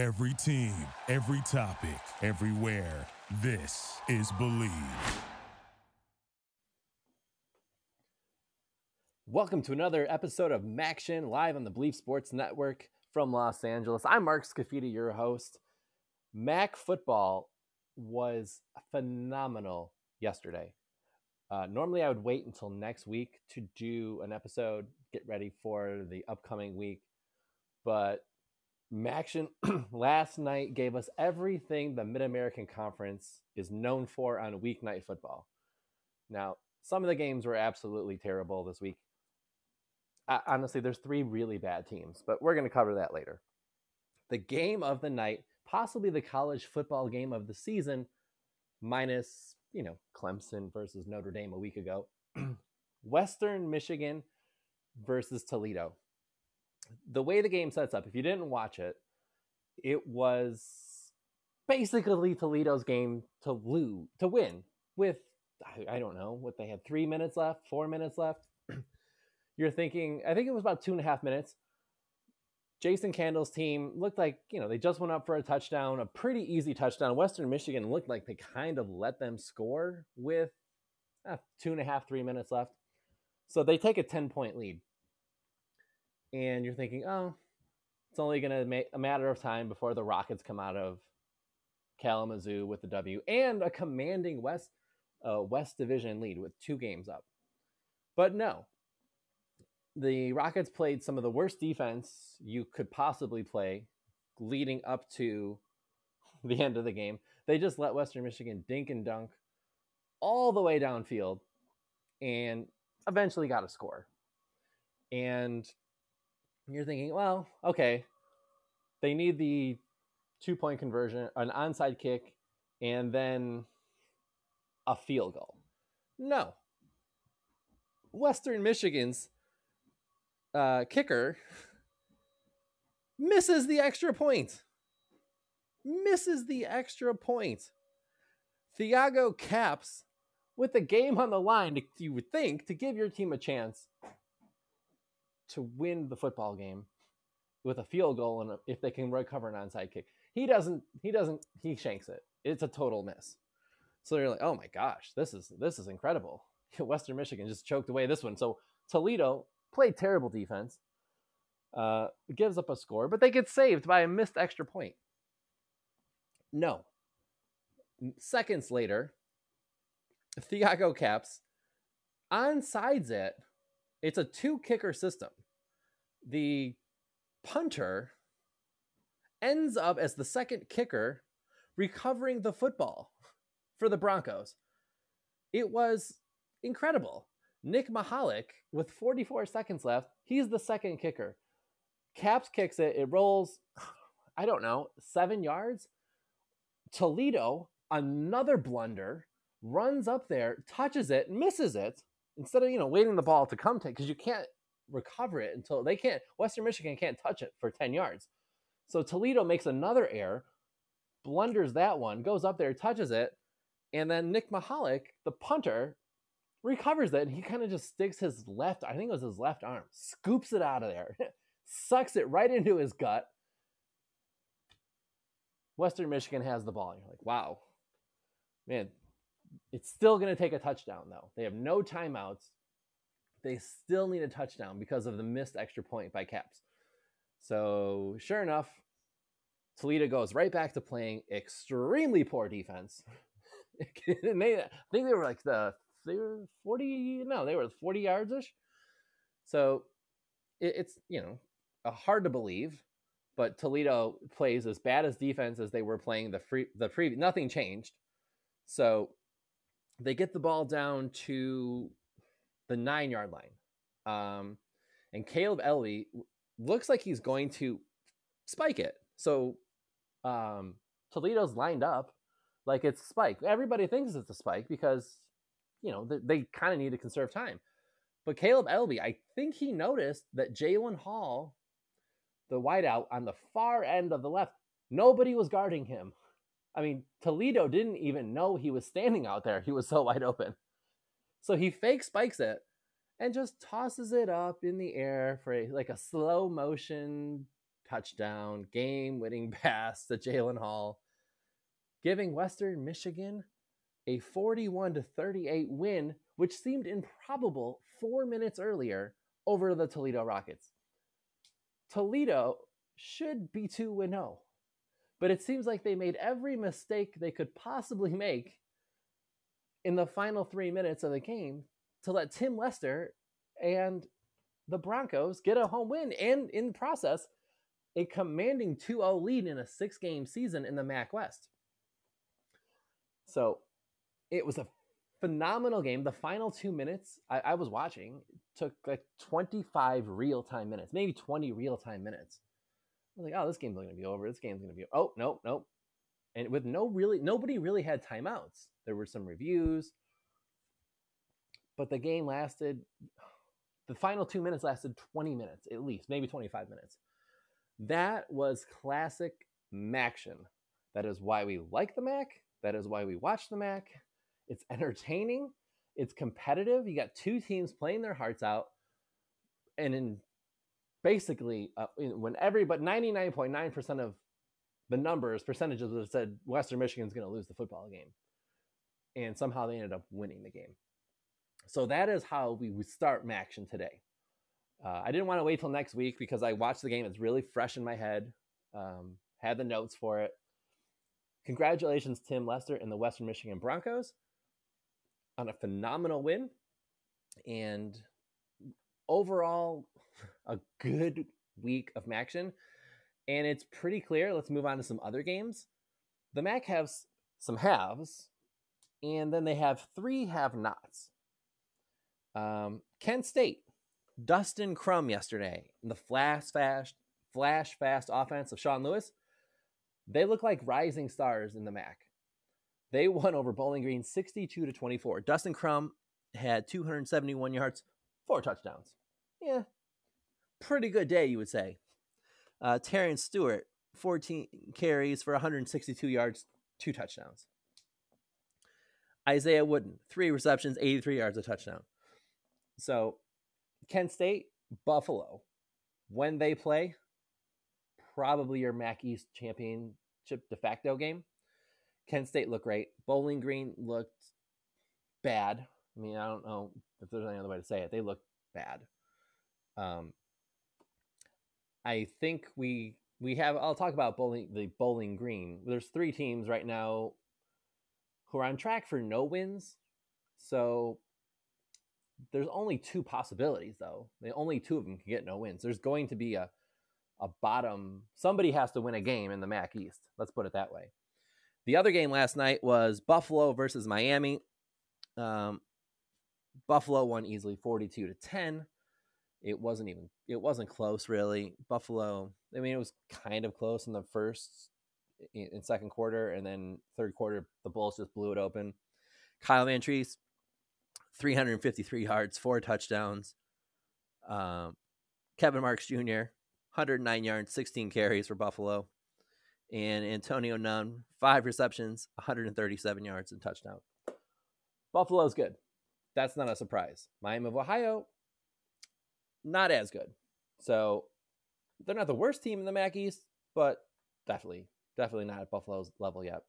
Every team, every topic, everywhere. This is Bleav. Welcome to another episode of Maction live on the Bleav Sports Network from Los Angeles. I'm Mark Scafidi, your host. Mac football was phenomenal yesterday. Uh, normally, I would wait until next week to do an episode, get ready for the upcoming week. But Maction last night gave us everything the Mid American Conference is known for on weeknight football. Now, some of the games were absolutely terrible this week. Uh, honestly, there's three really bad teams, but we're going to cover that later. The game of the night, possibly the college football game of the season, minus, you know, Clemson versus Notre Dame a week ago. Western Michigan versus Toledo the way the game sets up, if you didn't watch it, it was basically Toledo's game to lose, to win with, I, don't know, what they had three minutes left, four minutes left. You're thinking, I think it was about two and a half minutes. Jason Candle's team looked like, you know, they just went up for a touchdown, a pretty easy touchdown. Western Michigan looked like they kind of let them score with uh, two and a half, three minutes left. So they take a 10 point lead and you're thinking, oh, it's only going to make a matter of time before the Rockets come out of Kalamazoo with the W and a commanding West uh, West Division lead with two games up. But no, the Rockets played some of the worst defense you could possibly play leading up to the end of the game. They just let Western Michigan dink and dunk all the way downfield and eventually got a score. And you're thinking, well, okay, they need the two point conversion, an onside kick, and then a field goal. No. Western Michigan's uh, kicker misses the extra point. Misses the extra point. Thiago caps with the game on the line, you would think, to give your team a chance to win the football game with a field goal and if they can recover an onside kick. He doesn't. He doesn't. He shanks it. It's a total miss. So you're like, oh my gosh, this is this is incredible. Western Michigan just choked away this one. So Toledo played terrible defense, uh, gives up a score, but they get saved by a missed extra point. No. Seconds later, Thiago Caps onsides it it's a two kicker system. The punter ends up as the second kicker recovering the football for the Broncos. It was incredible. Nick Mahalik, with 44 seconds left, he's the second kicker. Caps kicks it, it rolls, I don't know, seven yards. Toledo, another blunder, runs up there, touches it, misses it, instead of you know waiting the ball to come to because you can't recover it until they can't western michigan can't touch it for 10 yards. So toledo makes another error blunders that one goes up there touches it and then nick mahalik the punter recovers it and he kind of just sticks his left i think it was his left arm scoops it out of there sucks it right into his gut. Western michigan has the ball you're like wow. Man it's still going to take a touchdown, though. They have no timeouts. They still need a touchdown because of the missed extra point by Caps. So, sure enough, Toledo goes right back to playing extremely poor defense. they, I think they were like the they were 40 no they were 40 yards ish so it, it's you know hard to believe but toledo plays as bad as defense as they were playing the free the previous nothing changed so they get the ball down to the nine yard line. Um, and Kaleb Eleby looks like he's going to spike it. So um, Toledo's lined up like it's spike. Everybody thinks it's a spike because, you know, they, they kind of need to conserve time. But Kaleb Eleby, I think he noticed that Jalen Hall, the wideout on the far end of the left, nobody was guarding him. I mean, Toledo didn't even know he was standing out there. He was so wide open. So he fake spikes it and just tosses it up in the air for a, like a slow motion touchdown, game winning pass to Jalen Hall, giving Western Michigan a 41 to 38 win, which seemed improbable four minutes earlier over the Toledo Rockets. Toledo should be 2 0, but it seems like they made every mistake they could possibly make in the final three minutes of the game to let Tim Lester and the Broncos get a home win and in process a commanding 2-0 lead in a six-game season in the MAC West. So it was a phenomenal game. The final two minutes I, I was watching took like 25 real-time minutes, maybe 20 real-time minutes. Was like, oh, this game's going to be over. This game's going to be oh nope nope. And with no really nobody really had timeouts. There were some reviews, but the game lasted the final two minutes lasted 20 minutes at least, maybe 25 minutes. That was classic Maction. That is why we like the Mac. That is why we watch the Mac. It's entertaining. It's competitive. You got two teams playing their hearts out. And in basically, uh, when every, but 99.9% of the numbers, percentages that said Western Michigan's going to lose the football game. And somehow they ended up winning the game. So that is how we start Maction today. Uh, I didn't want to wait till next week because I watched the game. It's really fresh in my head. Um, had the notes for it. Congratulations, Tim Lester and the Western Michigan Broncos on a phenomenal win. And overall, a good week of Maction. And it's pretty clear. Let's move on to some other games. The MAC has some haves, and then they have three have nots. Um, Kent State, Dustin Crum yesterday, in the flash fast, flash fast offense of Sean Lewis, they look like rising stars in the MAC. They won over Bowling Green 62 to 24. Dustin Crum had 271 yards, four touchdowns. Yeah, pretty good day, you would say. Uh, Terrence Stewart, 14 carries for 162 yards, two touchdowns. Isaiah Wooden, three receptions, 83 yards, a touchdown. So, Kent State, Buffalo, when they play, probably your MAC East championship de facto game. Kent State looked great. Bowling Green looked bad. I mean, I don't know if there's any other way to say it. They looked bad. Um, I think we we have. I'll talk about bowling the Bowling Green. There's three teams right now who are on track for no wins. So there's only two possibilities though. The only two of them can get no wins. There's going to be a a bottom. Somebody has to win a game in the MAC East. Let's put it that way. The other game last night was Buffalo versus Miami. Um, Buffalo won easily, forty-two to ten. It wasn't even. It wasn't close really. Buffalo. I mean, it was kind of close in the first, in second quarter, and then third quarter, the Bulls just blew it open. Kyle Vantrease 353 yards, four touchdowns. Um, Kevin Marks Jr., 109 yards, 16 carries for Buffalo. And Antonio Nunn, five receptions, 137 yards and touchdown. Buffalo's good. That's not a surprise. Miami of Ohio, not as good. So they're not the worst team in the MAC East, but definitely, definitely not at Buffalo's level yet.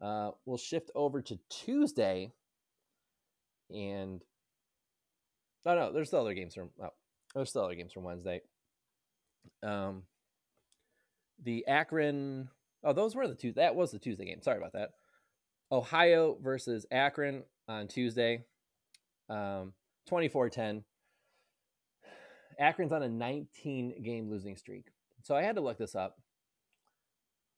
Uh, we'll shift over to Tuesday and oh no, there's still other games from oh, there's still other games from Wednesday. Um, the Akron. Oh, those were the two. That was the Tuesday game. Sorry about that. Ohio versus Akron on Tuesday. Um, 24-10. Akron's on a 19 game losing streak. So I had to look this up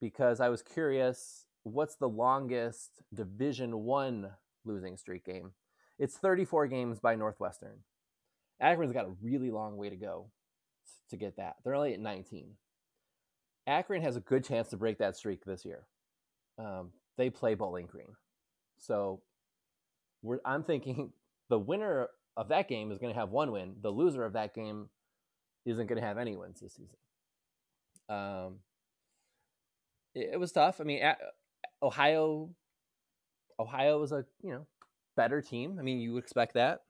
because I was curious what's the longest Division 1 losing streak game? It's 34 games by Northwestern. Akron's got a really long way to go to get that. They're only at 19. Akron has a good chance to break that streak this year. Um, they play Bowling Green. So I'm thinking the winner of that game is going to have one win. The loser of that game isn't going to have any wins this season. Um, it, it was tough. I mean, Ohio, Ohio was a you know better team. I mean, you would expect that.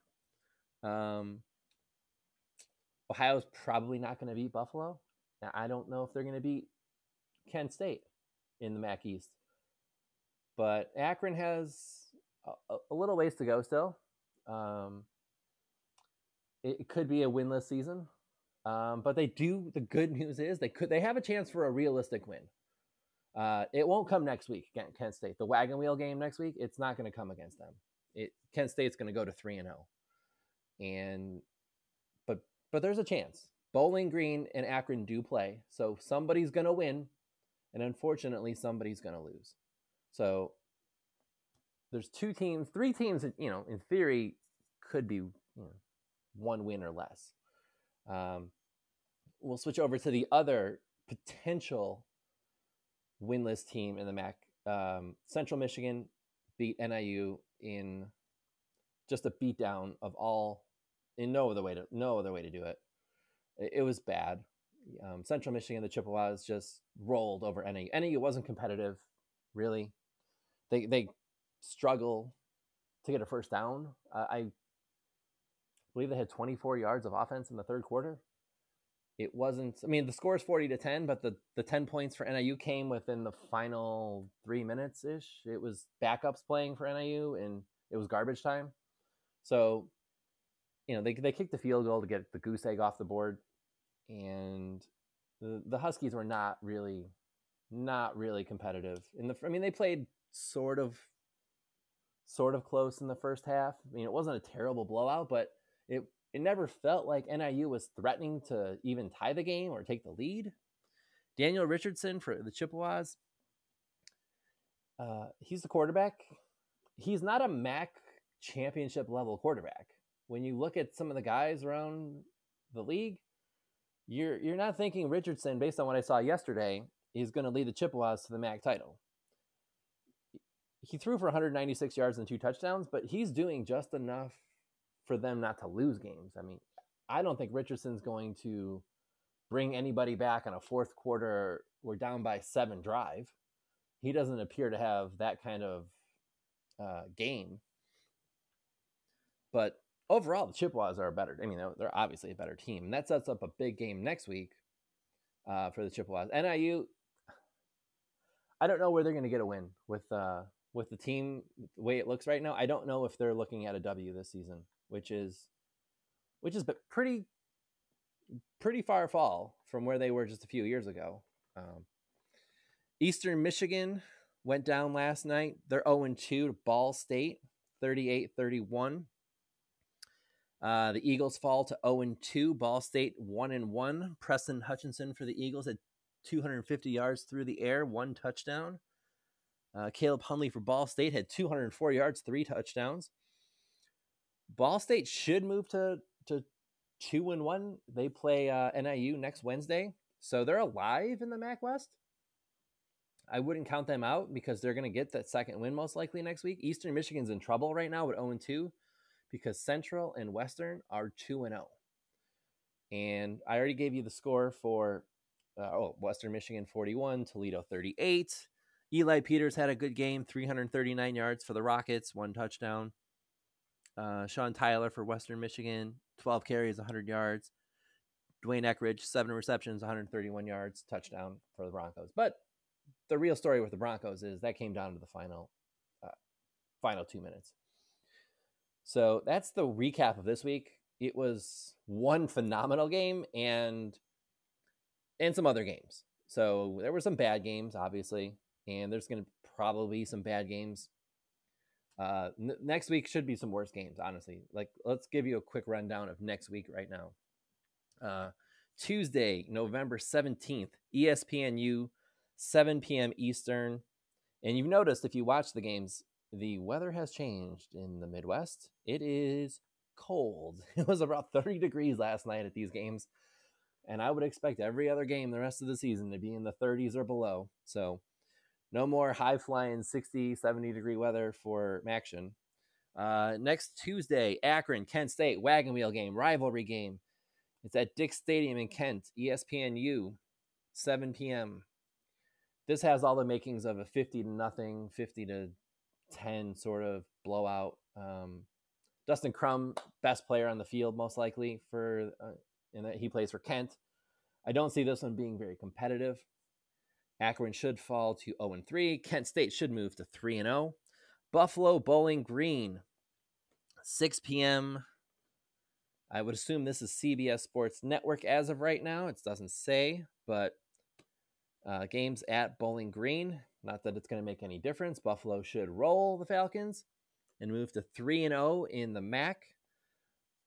Um, Ohio's probably not going to beat Buffalo. I don't know if they're going to beat Kent State in the MAC East. But Akron has a, a little ways to go still. Um, it, could be a winless season, um, but they do. The good news is they could they have a chance for a realistic win. Uh, it won't come next week against Kent State. The wagon wheel game next week, it's not going to come against them. It Kent State's going to go to three and zero, oh. and but but there's a chance. Bowling Green and Akron do play, so somebody's going to win, and unfortunately, somebody's going to lose. So there's two teams, three teams that you know, in theory, could be you know, one win or less. Um, we'll switch over to the other potential winless team in the MAC. Um, Central Michigan beat NIU in just a beatdown of all, in no other way to no other way to do it. It, it was bad. Um, Central Michigan, the Chippewas just rolled over NIU. NIU wasn't competitive, really. They they struggle to get a first down. Uh, I believe they had 24 yards of offense in the third quarter. It wasn't. I mean, the score is 40 to 10, but the the 10 points for NIU came within the final three minutes ish. It was backups playing for NIU, and it was garbage time. So, you know, they they kicked the field goal to get the goose egg off the board, and the the Huskies were not really not really competitive in the. I mean, they played sort of sort of close in the first half. I mean, it wasn't a terrible blowout, but it it never felt like NIU was threatening to even tie the game or take the lead. Daniel Richardson for the Chippewas, uh, he's the quarterback. He's not a MAC championship level quarterback. When you look at some of the guys around the league, you're you're not thinking Richardson based on what I saw yesterday is going to lead the Chippewas to the MAC title he threw for 196 yards and two touchdowns, but he's doing just enough for them not to lose games. I mean, I don't think Richardson's going to bring anybody back on a fourth quarter we're down by seven drive. He doesn't appear to have that kind of uh, game. But overall, the Chippewas are better. I mean, they're, they're obviously a better team, and that sets up a big game next week uh, for the Chippewas. NIU. I don't know where they're going to get a win with uh, with the team the way it looks right now, I don't know if they're looking at a W this season, which is which is pretty pretty far fall from where they were just a few years ago. Um, Eastern Michigan went down last night. They're 0 2 to Ball State, 38 31. Uh, the Eagles fall to 0 2. Ball State 1 1. Preston Hutchinson for the Eagles had 250 yards through the air, one touchdown. Uh, Caleb Huntley for Ball State had 204 yards, three touchdowns. Ball State should move to to two and one. They play uh, NIU next Wednesday, so they're alive in the MAC West. I wouldn't count them out because they're going to get that second win most likely next week. Eastern Michigan's in trouble right now with 0 2 because Central and Western are 2 and 0. And I already gave you the score for uh, oh, Western Michigan 41, Toledo 38. Eli Peters had a good game, 339 yards for the Rockets, one touchdown. Uh, Sean Tyler for Western Michigan, 12 carries, 100 yards. D'Wayne Eskridge, seven receptions, 131 yards, touchdown for the Broncos. But the real story with the Broncos is that came down to the final, uh, final two minutes. So that's the recap of this week. It was one phenomenal game and and some other games. So there were some bad games, obviously and there's going to probably be some bad games. Uh, n- next week should be some worse games, honestly. Like, let's give you a quick rundown of next week right now. Uh, Tuesday, November 17th, ESPNU, 7 p.m. Eastern. And you've noticed if you watch the games, the weather has changed in the Midwest. It is cold. It was about 30 degrees last night at these games. And I would expect every other game the rest of the season to be in the 30s or below. So no more high flying 60, 70 degree weather for Maction. Uh, next Tuesday, Akron, Kent State, wagon wheel game, rivalry game. It's at Dix Stadium in Kent, ESPNU, 7 p.m. This has all the makings of a 50 to nothing, 50 to 10 sort of blowout. Um, Dustin Crum, best player on the field, most likely for, uh, and he plays for Kent. I don't see this one being very competitive. Akron should fall to 0 and 3. Kent State should move to 3 and 0. Buffalo Bowling Green, 6 p.m. I would assume this is CBS Sports Network as of right now. It doesn't say, but uh, games at Bowling Green. Not that it's going to make any difference. Buffalo should roll the Falcons and move to 3 and 0 in the MAC.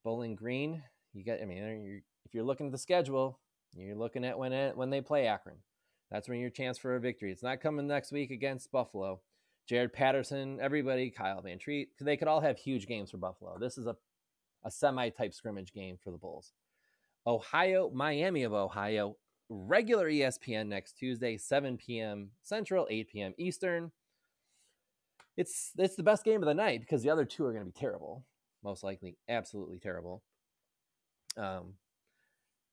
Bowling Green, you get I mean, if you're looking at the schedule, you're looking at when it, when they play Akron. That's when your chance for a victory. It's not coming next week against Buffalo. Jaret Patterson, everybody, Kyle Vantrease, they could all have huge games for Buffalo. This is a, a semi type scrimmage game for the Bulls. Ohio, Miami of Ohio, regular ESPN next Tuesday, 7 p.m. Central, 8 p.m. Eastern. It's it's the best game of the night because the other two are going to be terrible, most likely, absolutely terrible. Um,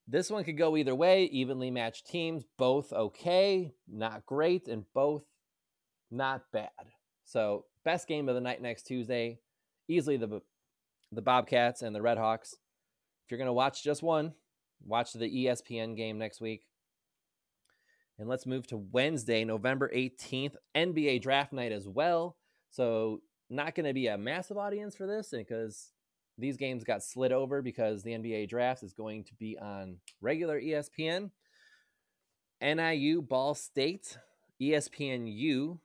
this one could go either way. Evenly matched teams, both okay, not great, and both not bad. So best game of the night next Tuesday, easily the the Bobcats and the Redhawks. If you're gonna watch just one, watch the ESPN game next week. And let's move to Wednesday, November 18th, NBA draft night as well. So not going to be a massive audience for this because these games got slid over because the NBA draft is going to be on regular ESPN. NIU Ball State, ESPNU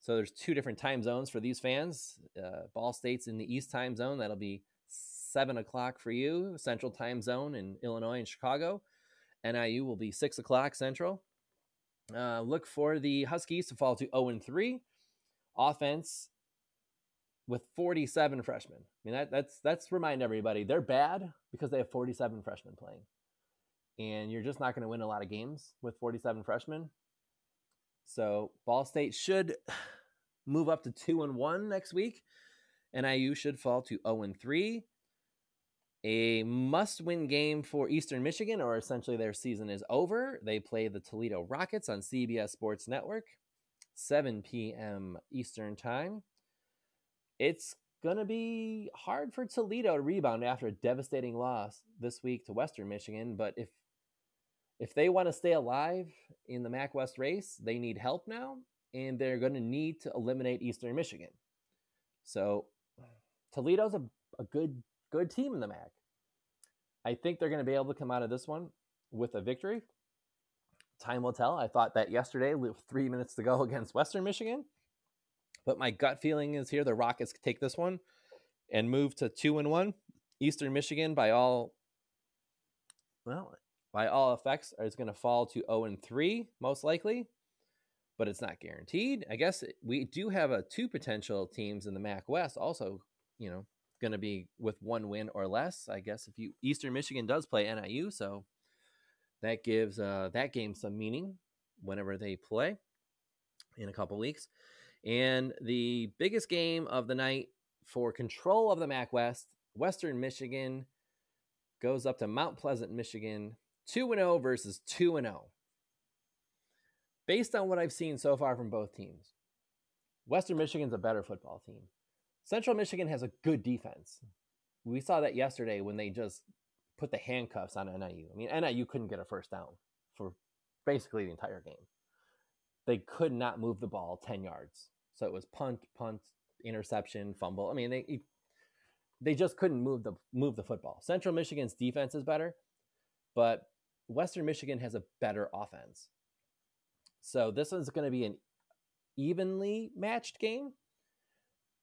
so there's two different time zones for these fans. Uh, Ball State's in the East time zone. That'll be seven o'clock for you, Central time zone in Illinois and Chicago. NIU will be six o'clock Central. Uh, look for the Huskies to fall to 0 and 3. Offense with 47 freshmen. I mean, that, that's that's remind everybody they're bad because they have 47 freshmen playing, and you're just not going to win a lot of games with 47 freshmen. So Ball State should move up to two and one next week. NIU should fall to 0 and 3. A must win game for Eastern Michigan, or essentially their season is over. They play the Toledo Rockets on CBS Sports Network, 7 p.m. Eastern Time. It's going to be hard for Toledo to rebound after a devastating loss this week to Western Michigan, but if if they want to stay alive in the MAC West race, they need help now, and they're going to need to eliminate Eastern Michigan. So Toledo's a, a good good team in the MAC. I think they're going to be able to come out of this one with a victory. Time will tell. I thought that yesterday with three minutes to go against Western Michigan. But my gut feeling is here the Rockets take this one and move to two and one. Eastern Michigan, by all well, by all effects is going to fall to 0 and 3 most likely but it's not guaranteed i guess we do have a two potential teams in the mac west also you know going to be with one win or less i guess if you eastern michigan does play niu so that gives uh, that game some meaning whenever they play in a couple weeks and the biggest game of the night for control of the mac west western michigan goes up to mount pleasant michigan 2 0 versus 2 0. Based on what I've seen so far from both teams, Western Michigan's a better football team. Central Michigan has a good defense. We saw that yesterday when they just put the handcuffs on NIU. I mean, NIU couldn't get a first down for basically the entire game. They could not move the ball 10 yards. So it was punt, punt, interception, fumble. I mean, they they just couldn't move the move the football. Central Michigan's defense is better, but Western Michigan has a better offense. So this is going to be an evenly matched game.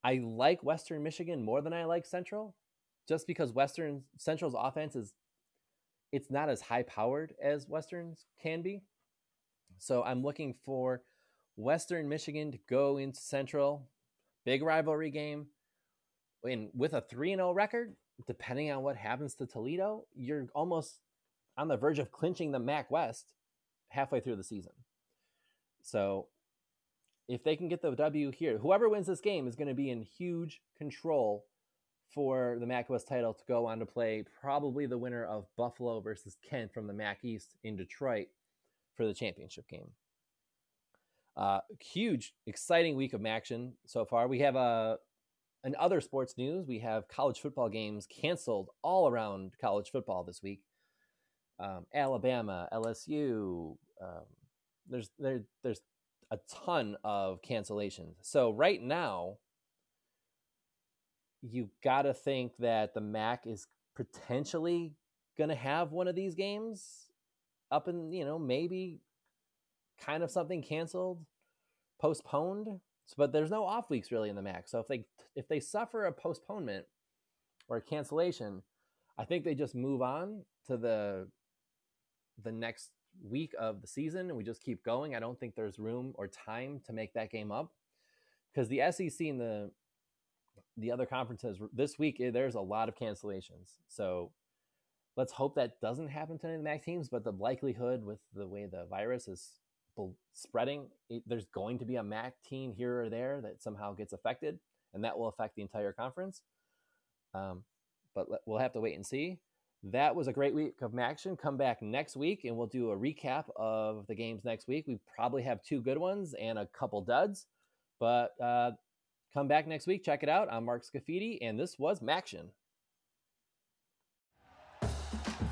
I like Western Michigan more than I like Central, just because Western Central's offense is it's not as high powered as Western's can be. So I'm looking for Western Michigan to go into Central, big rivalry game. And with a 3 0 record, depending on what happens to Toledo, you're almost on the verge of clinching the MAC West halfway through the season. So if they can get the W here, whoever wins this game is going to be in huge control for the MAC West title to go on to play probably the winner of Buffalo versus Kent from the MAC East in Detroit for the championship game. Uh, huge, exciting week of action so far. We have a uh, in other sports news, we have college football games canceled all around college football this week. um, Alabama, LSU. Um, there's there there's a ton of cancellations. So right now, you got to think that the MAC is potentially going to have one of these games up in you know maybe kind of something canceled, postponed. But there's no off weeks really in the MAC. So if they if they suffer a postponement or a cancellation, I think they just move on to the the next week of the season and we just keep going. I don't think there's room or time to make that game up because the SEC and the the other conferences this week eh, there's a lot of cancellations. So let's hope that doesn't happen to any of the MAC teams. But the likelihood with the way the virus is spreading, it, there's going to be a MAC team here or there that somehow gets affected, and that will affect the entire conference. Um, but we'll have to wait and see. That was a great week of action. Come back next week and we'll do a recap of the games next week. We probably have two good ones and a couple duds, but uh, come back next week. Check it out. I'm Mark Scafidi, and this was Maction.